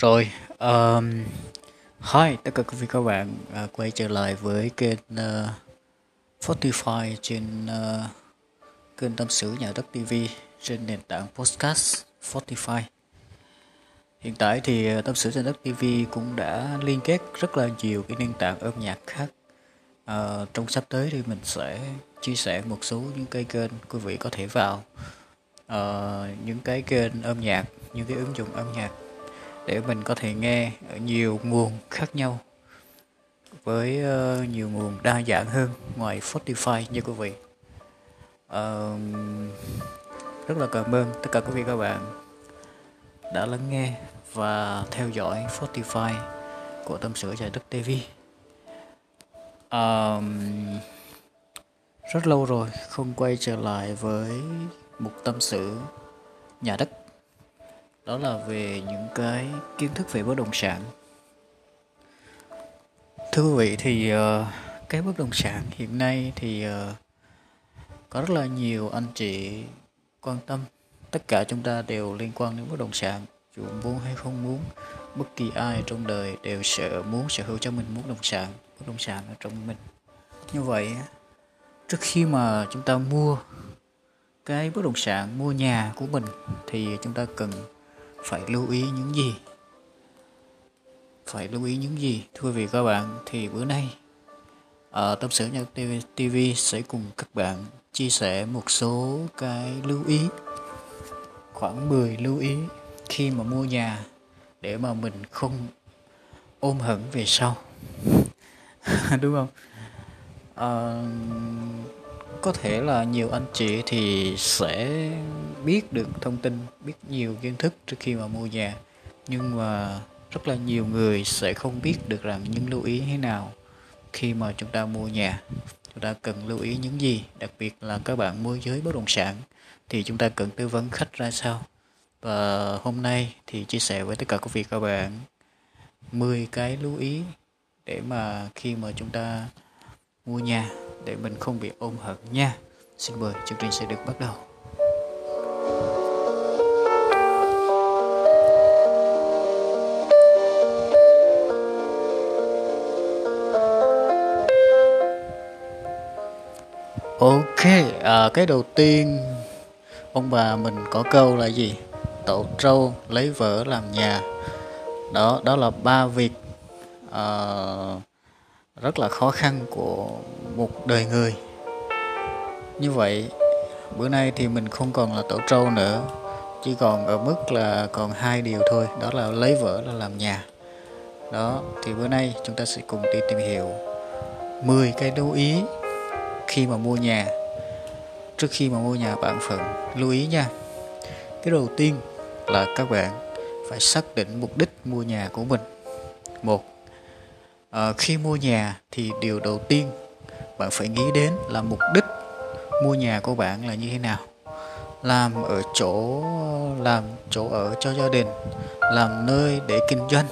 Rồi, um, hi tất cả quý vị các bạn uh, quay trở lại với kênh uh, Spotify trên uh, kênh tâm sự nhà đất TV trên nền tảng podcast Spotify. Hiện tại thì uh, tâm sự nhà đất TV cũng đã liên kết rất là nhiều cái nền tảng âm nhạc khác. Uh, trong sắp tới thì mình sẽ chia sẻ một số những cái kênh quý vị có thể vào uh, những cái kênh âm nhạc, những cái ứng dụng âm nhạc để mình có thể nghe ở nhiều nguồn khác nhau với uh, nhiều nguồn đa dạng hơn ngoài Spotify như quý vị. Uh, rất là cảm ơn tất cả quý vị các bạn đã lắng nghe và theo dõi Spotify của tâm sự giải đất TV. Um, rất lâu rồi không quay trở lại với một tâm sự nhà đất đó là về những cái kiến thức về bất động sản. Thưa quý vị thì uh, cái bất động sản hiện nay thì uh, có rất là nhiều anh chị quan tâm. Tất cả chúng ta đều liên quan đến bất động sản dù muốn hay không muốn bất kỳ ai trong đời đều sợ muốn sở hữu cho mình bất động sản bất động sản ở trong mình. Như vậy trước khi mà chúng ta mua cái bất động sản mua nhà của mình thì chúng ta cần phải lưu ý những gì? Phải lưu ý những gì? Thưa quý vị các bạn thì bữa nay ở tâm sự nhật TV, TV sẽ cùng các bạn chia sẻ một số cái lưu ý khoảng 10 lưu ý khi mà mua nhà để mà mình không ôm hận về sau. Đúng không? À, có thể là nhiều anh chị thì sẽ biết được thông tin, biết nhiều kiến thức trước khi mà mua nhà. Nhưng mà rất là nhiều người sẽ không biết được rằng những lưu ý thế nào khi mà chúng ta mua nhà. Chúng ta cần lưu ý những gì, đặc biệt là các bạn môi giới bất động sản, thì chúng ta cần tư vấn khách ra sao. Và hôm nay thì chia sẻ với tất cả quý vị các bạn 10 cái lưu ý để mà khi mà chúng ta mua nhà để mình không bị ôm hận nha. Xin mời chương trình sẽ được bắt đầu. Ok à, cái đầu tiên ông bà mình có câu là gì? Tổ trâu lấy vợ làm nhà. Đó đó là ba việc uh, rất là khó khăn của một đời người. Như vậy, bữa nay thì mình không còn là tổ trâu nữa, chỉ còn ở mức là còn hai điều thôi, đó là lấy vợ là làm nhà. Đó, thì bữa nay chúng ta sẽ cùng đi tìm hiểu 10 cái lưu ý khi mà mua nhà. Trước khi mà mua nhà bạn phận lưu ý nha. Cái đầu tiên là các bạn phải xác định mục đích mua nhà của mình. Một à, khi mua nhà thì điều đầu tiên bạn phải nghĩ đến là mục đích mua nhà của bạn là như thế nào. Làm ở chỗ làm chỗ ở cho gia đình làm nơi để kinh doanh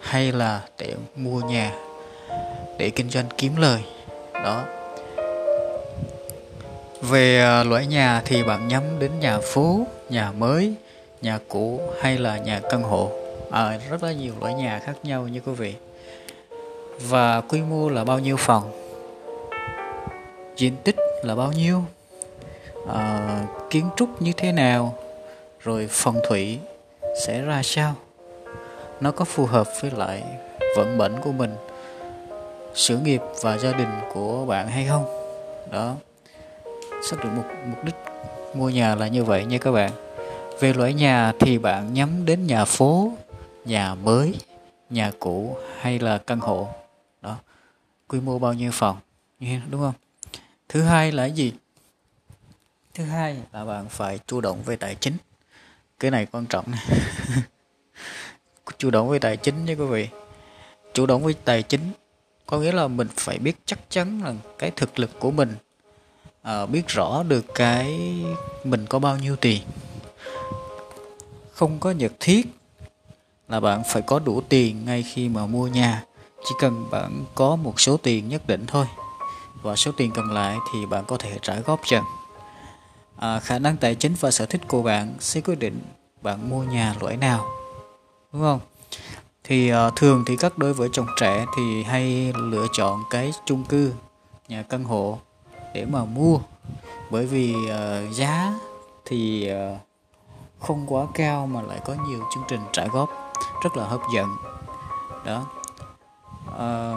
hay là để mua nhà để kinh doanh kiếm lời. Đó. Về ờ, loại nhà thì bạn nhắm đến nhà phố nhà mới nhà cũ hay là nhà căn hộ. À, rất là nhiều loại nhà khác nhau như quý vị và quy mô là bao nhiêu phòng? Diện tích là bao nhiêu? À, kiến trúc như thế nào? Rồi phòng thủy sẽ ra sao? Nó có phù hợp với lại vận mệnh của mình sự nghiệp và gia đình của bạn hay không? Đó. Xác định mục mục đích mua nhà là như vậy nha các bạn. Về loại nhà thì bạn nhắm đến nhà phố nhà mới nhà cũ hay là căn hộ? Quy mô bao nhiêu phòng? Đúng không? Thứ hai là gì? Thứ hai là bạn phải chủ động về tài chính. Cái này quan trọng này chủ động về tài chính nha quý vị. Chủ động với tài chính có nghĩa là mình phải biết chắc chắn là cái thực lực của mình. À, biết rõ được cái mình có bao nhiêu tiền. Không có nhật thiết là bạn phải có đủ tiền ngay khi mà mua nhà chỉ cần bạn có một số tiền nhất định thôi. Và số tiền còn lại thì bạn có thể trả góp dần. À, khả năng tài chính và sở thích của bạn sẽ quyết định bạn mua nhà loại nào. Đúng không? Thì à, thường thì các đôi vợ chồng trẻ thì hay lựa chọn cái chung cư nhà căn hộ để mà mua. Bởi vì à, giá thì à, không quá cao mà lại có nhiều chương trình trả góp rất là hấp dẫn. Đó. Ờ,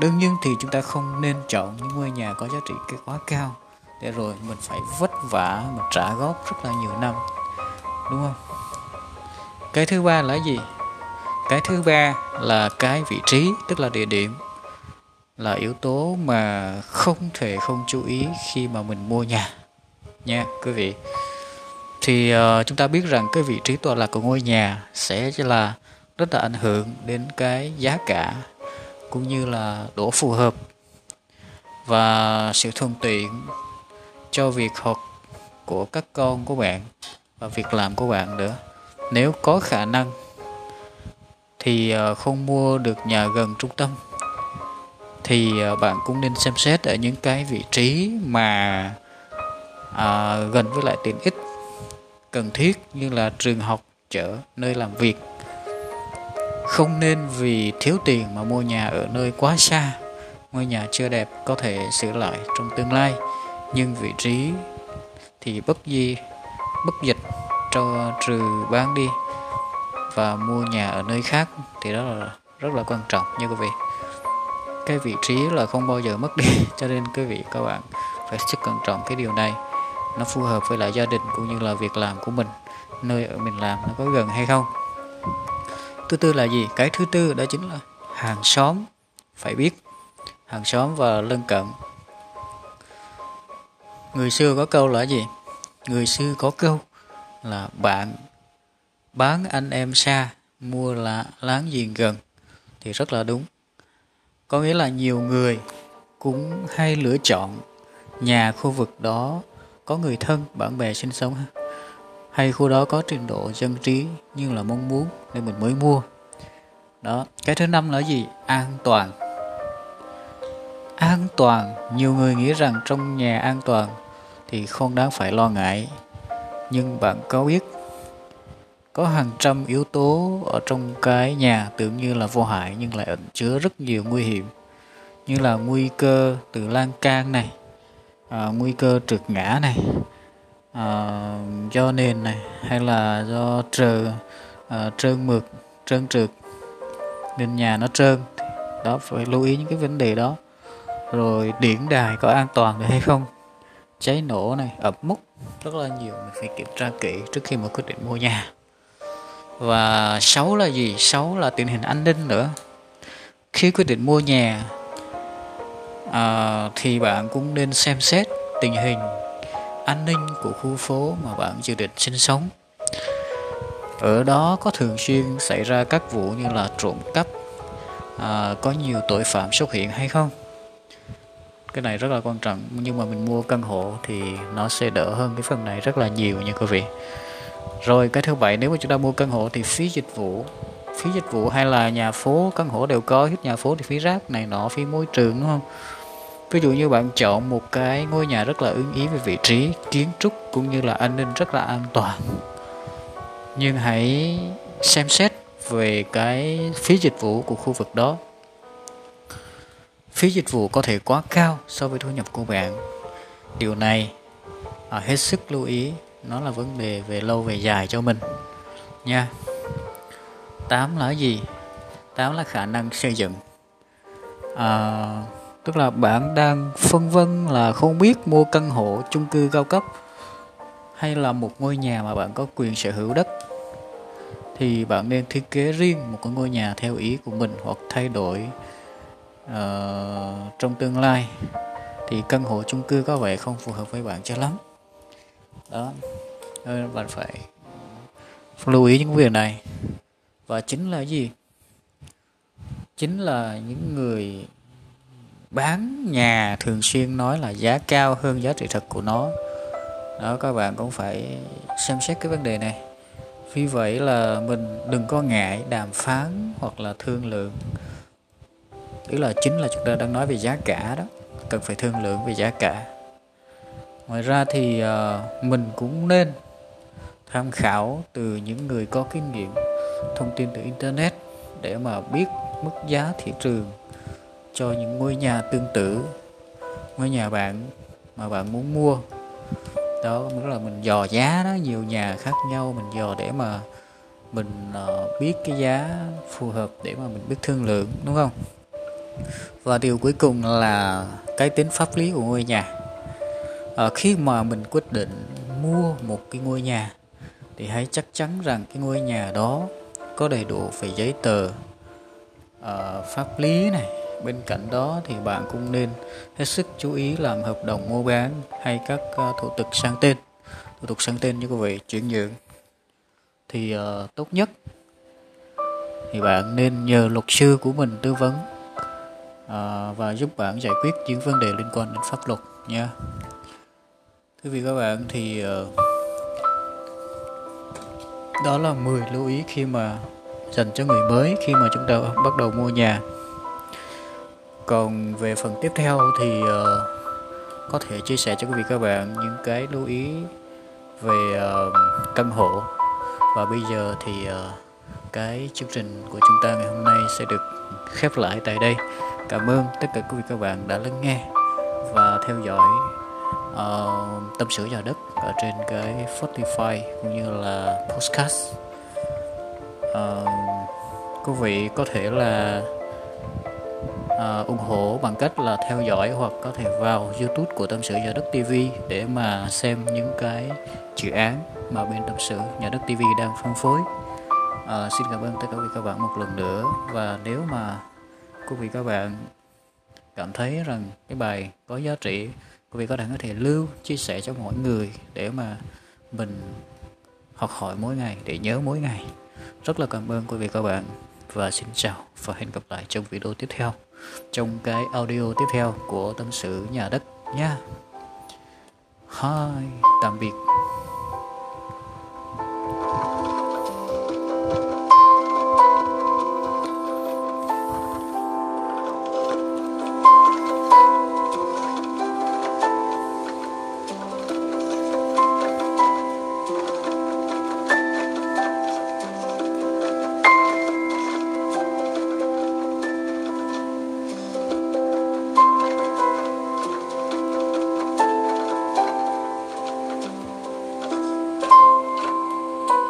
đương nhiên thì chúng ta không nên chọn những ngôi nhà có giá trị quá cao. Để rồi mình phải vất vả mà trả góp rất là nhiều năm. Đúng không? Cái thứ ba là gì? Cái thứ ba là cái vị trí tức là địa điểm là yếu tố mà không thể không chú ý khi mà mình mua nhà. Nha quý vị. Thì uh, chúng ta biết rằng cái vị trí tọa lạc của ngôi nhà sẽ là rất là ảnh hưởng đến cái giá cả cũng như là độ phù hợp và sự thuận tiện cho việc học của các con của bạn và việc làm của bạn nữa. Nếu có khả năng thì ờ, không mua được nhà gần trung tâm thì ờ, bạn cũng nên xem xét ở những cái vị trí mà à, gần với lại tiện ích cần thiết như là trường học chợ nơi làm việc không nên vì thiếu tiền mà mua nhà ở nơi quá xa. Ngôi nhà chưa đẹp có thể sửa lại trong tương lai, nhưng vị trí thì bất di, bất dịch cho trừ bán đi và mua nhà ở nơi khác thì đó là rất là quan trọng nha quý vị. Cái vị trí là không bao giờ mất đi, cho nên quý vị các bạn phải rất cẩn trọng cái điều này. Nó phù hợp với lại gia đình cũng như là việc làm của mình. Nơi ở mình làm nó có gần hay không? Thứ tư là gì? Cái thứ tư đó chính là hàng xóm. Phải biết, hàng xóm và lân cận. Người xưa có câu là gì? Người xưa có câu là bạn bán anh em xa, mua là láng giềng gần. Thì rất là đúng. Có nghĩa là nhiều người cũng hay lựa chọn nhà khu vực đó có người thân, bạn bè sinh sống hay khu đó có trình độ dân trí như là mong muốn nên mình mới mua. Đó cái thứ năm là gì? An toàn. An toàn nhiều người nghĩ rằng trong nhà an toàn thì không đáng phải lo ngại. Nhưng bạn có biết có hàng trăm yếu tố ở trong cái nhà tưởng như là vô hại nhưng lại ẩn chứa rất nhiều nguy hiểm. Như là nguy cơ từ lan can này à, nguy cơ trượt ngã này à, do nền này hay là do trờ à, trơn mượt trơn trượt. Nên nhà nó trơn đó phải lưu ý những cái vấn đề đó. Rồi điện đài có an toàn được hay không? Cháy nổ này ập mốc rất là nhiều mình phải kiểm tra kỹ trước khi mà quyết định mua nhà. Và xấu là gì? Xấu là tình hình an ninh nữa. Khi quyết định mua nhà à, thì bạn cũng nên xem xét tình hình an ninh của khu phố mà bạn dự định sinh sống. Ở đó có thường xuyên xảy ra các vụ như là trộm cắp à, có nhiều tội phạm xuất hiện hay không? Cái này rất là quan trọng nhưng mà mình mua căn hộ thì nó sẽ đỡ hơn cái phần này rất là nhiều nha quý vị. Rồi cái thứ bảy nếu mà chúng ta mua căn hộ thì phí dịch vụ phí dịch vụ hay là nhà phố căn hộ đều có hết nhà phố thì phí rác này nọ phí môi trường đúng không? Ví dụ như bạn chọn một cái ngôi nhà rất là ưng ý về vị trí kiến trúc cũng như là an ninh rất là an toàn. Nhưng hãy xem xét về cái phí dịch vụ của khu vực đó. Phí dịch vụ có thể quá cao so với thu nhập của bạn. Điều này à, hết sức lưu ý. Nó là vấn đề về lâu về dài cho mình. Nha. Tám là gì? Tám là khả năng xây dựng. À, tức là bạn đang phân vân là không biết mua căn hộ chung cư cao cấp hay là một ngôi nhà mà bạn có quyền sở hữu đất. Thì bạn nên thiết kế riêng một cái ngôi nhà theo ý của mình hoặc thay đổi uh, trong tương lai. Thì căn hộ chung cư có vẻ không phù hợp với bạn cho lắm. Đó. Nên bạn phải lưu ý những việc này. Và chính là gì? Chính là những người bán nhà thường xuyên nói là giá cao hơn giá trị thật của nó. Đó các bạn cũng phải xem xét cái vấn đề này. Vì vậy là mình đừng có ngại đàm phán hoặc là thương lượng. Tức là chính là chúng ta đang nói về giá cả đó. Cần phải thương lượng về giá cả. Ngoài ra thì uh, mình cũng nên tham khảo từ những người có kinh nghiệm thông tin từ internet để mà biết mức giá thị trường cho những ngôi nhà tương tự ngôi nhà bạn mà bạn muốn mua. Đó nghĩa là mình dò giá đó nhiều nhà khác nhau mình dò để mà mình uh, biết cái giá phù hợp để mà mình biết thương lượng đúng không? Và điều cuối cùng là cái tính pháp lý của ngôi nhà. À, khi mà mình quyết định mua một cái ngôi nhà thì hãy chắc chắn rằng cái ngôi nhà đó có đầy đủ về giấy tờ uh, pháp lý này bên cạnh đó thì bạn cũng nên hết sức chú ý làm hợp đồng mua bán hay các ờ, thủ tục sang tên. Thủ tục sang tên như quý vị chuyển nhượng. Thì uh, tốt nhất thì bạn nên nhờ luật sư của mình tư vấn uh, và giúp bạn giải quyết những vấn đề liên quan đến pháp luật nha. Quý vị các bạn thì uh, đó là 10 lưu ý khi mà dành cho người mới khi mà chúng ta bắt đầu mua nhà còn về phần tiếp theo thì uh, có thể chia sẻ cho quý vị các bạn những cái lưu ý về uh, căn hộ. Và bây giờ thì uh, cái chương trình của chúng ta ngày hôm nay sẽ được khép lại tại đây. Cảm ơn tất cả quý vị các bạn đã lắng nghe và theo dõi uh, tâm sự nhà đất ở trên cái Spotify cũng như là podcast. Uh, quý vị có thể là uh, ủng hộ bằng cách là theo dõi hoặc có thể vào YouTube của Tâm sự Nhà Đất TV để mà xem những cái dự án mà bên Tâm sự Nhà Đất TV đang phân phối. Uh, xin cảm ơn tất cả quý các bạn một lần nữa. Và nếu mà quý vị các bạn cảm thấy rằng cái bài có giá trị quý vị có thể có thể lưu chia sẻ cho mọi người để mà mình học hỏi mỗi ngày để nhớ mỗi ngày. Rất là cảm ơn quý vị các bạn và xin chào và hẹn gặp lại trong video tiếp theo trong cái audio tiếp theo của tâm sự nhà đất nha. Hi, tạm biệt.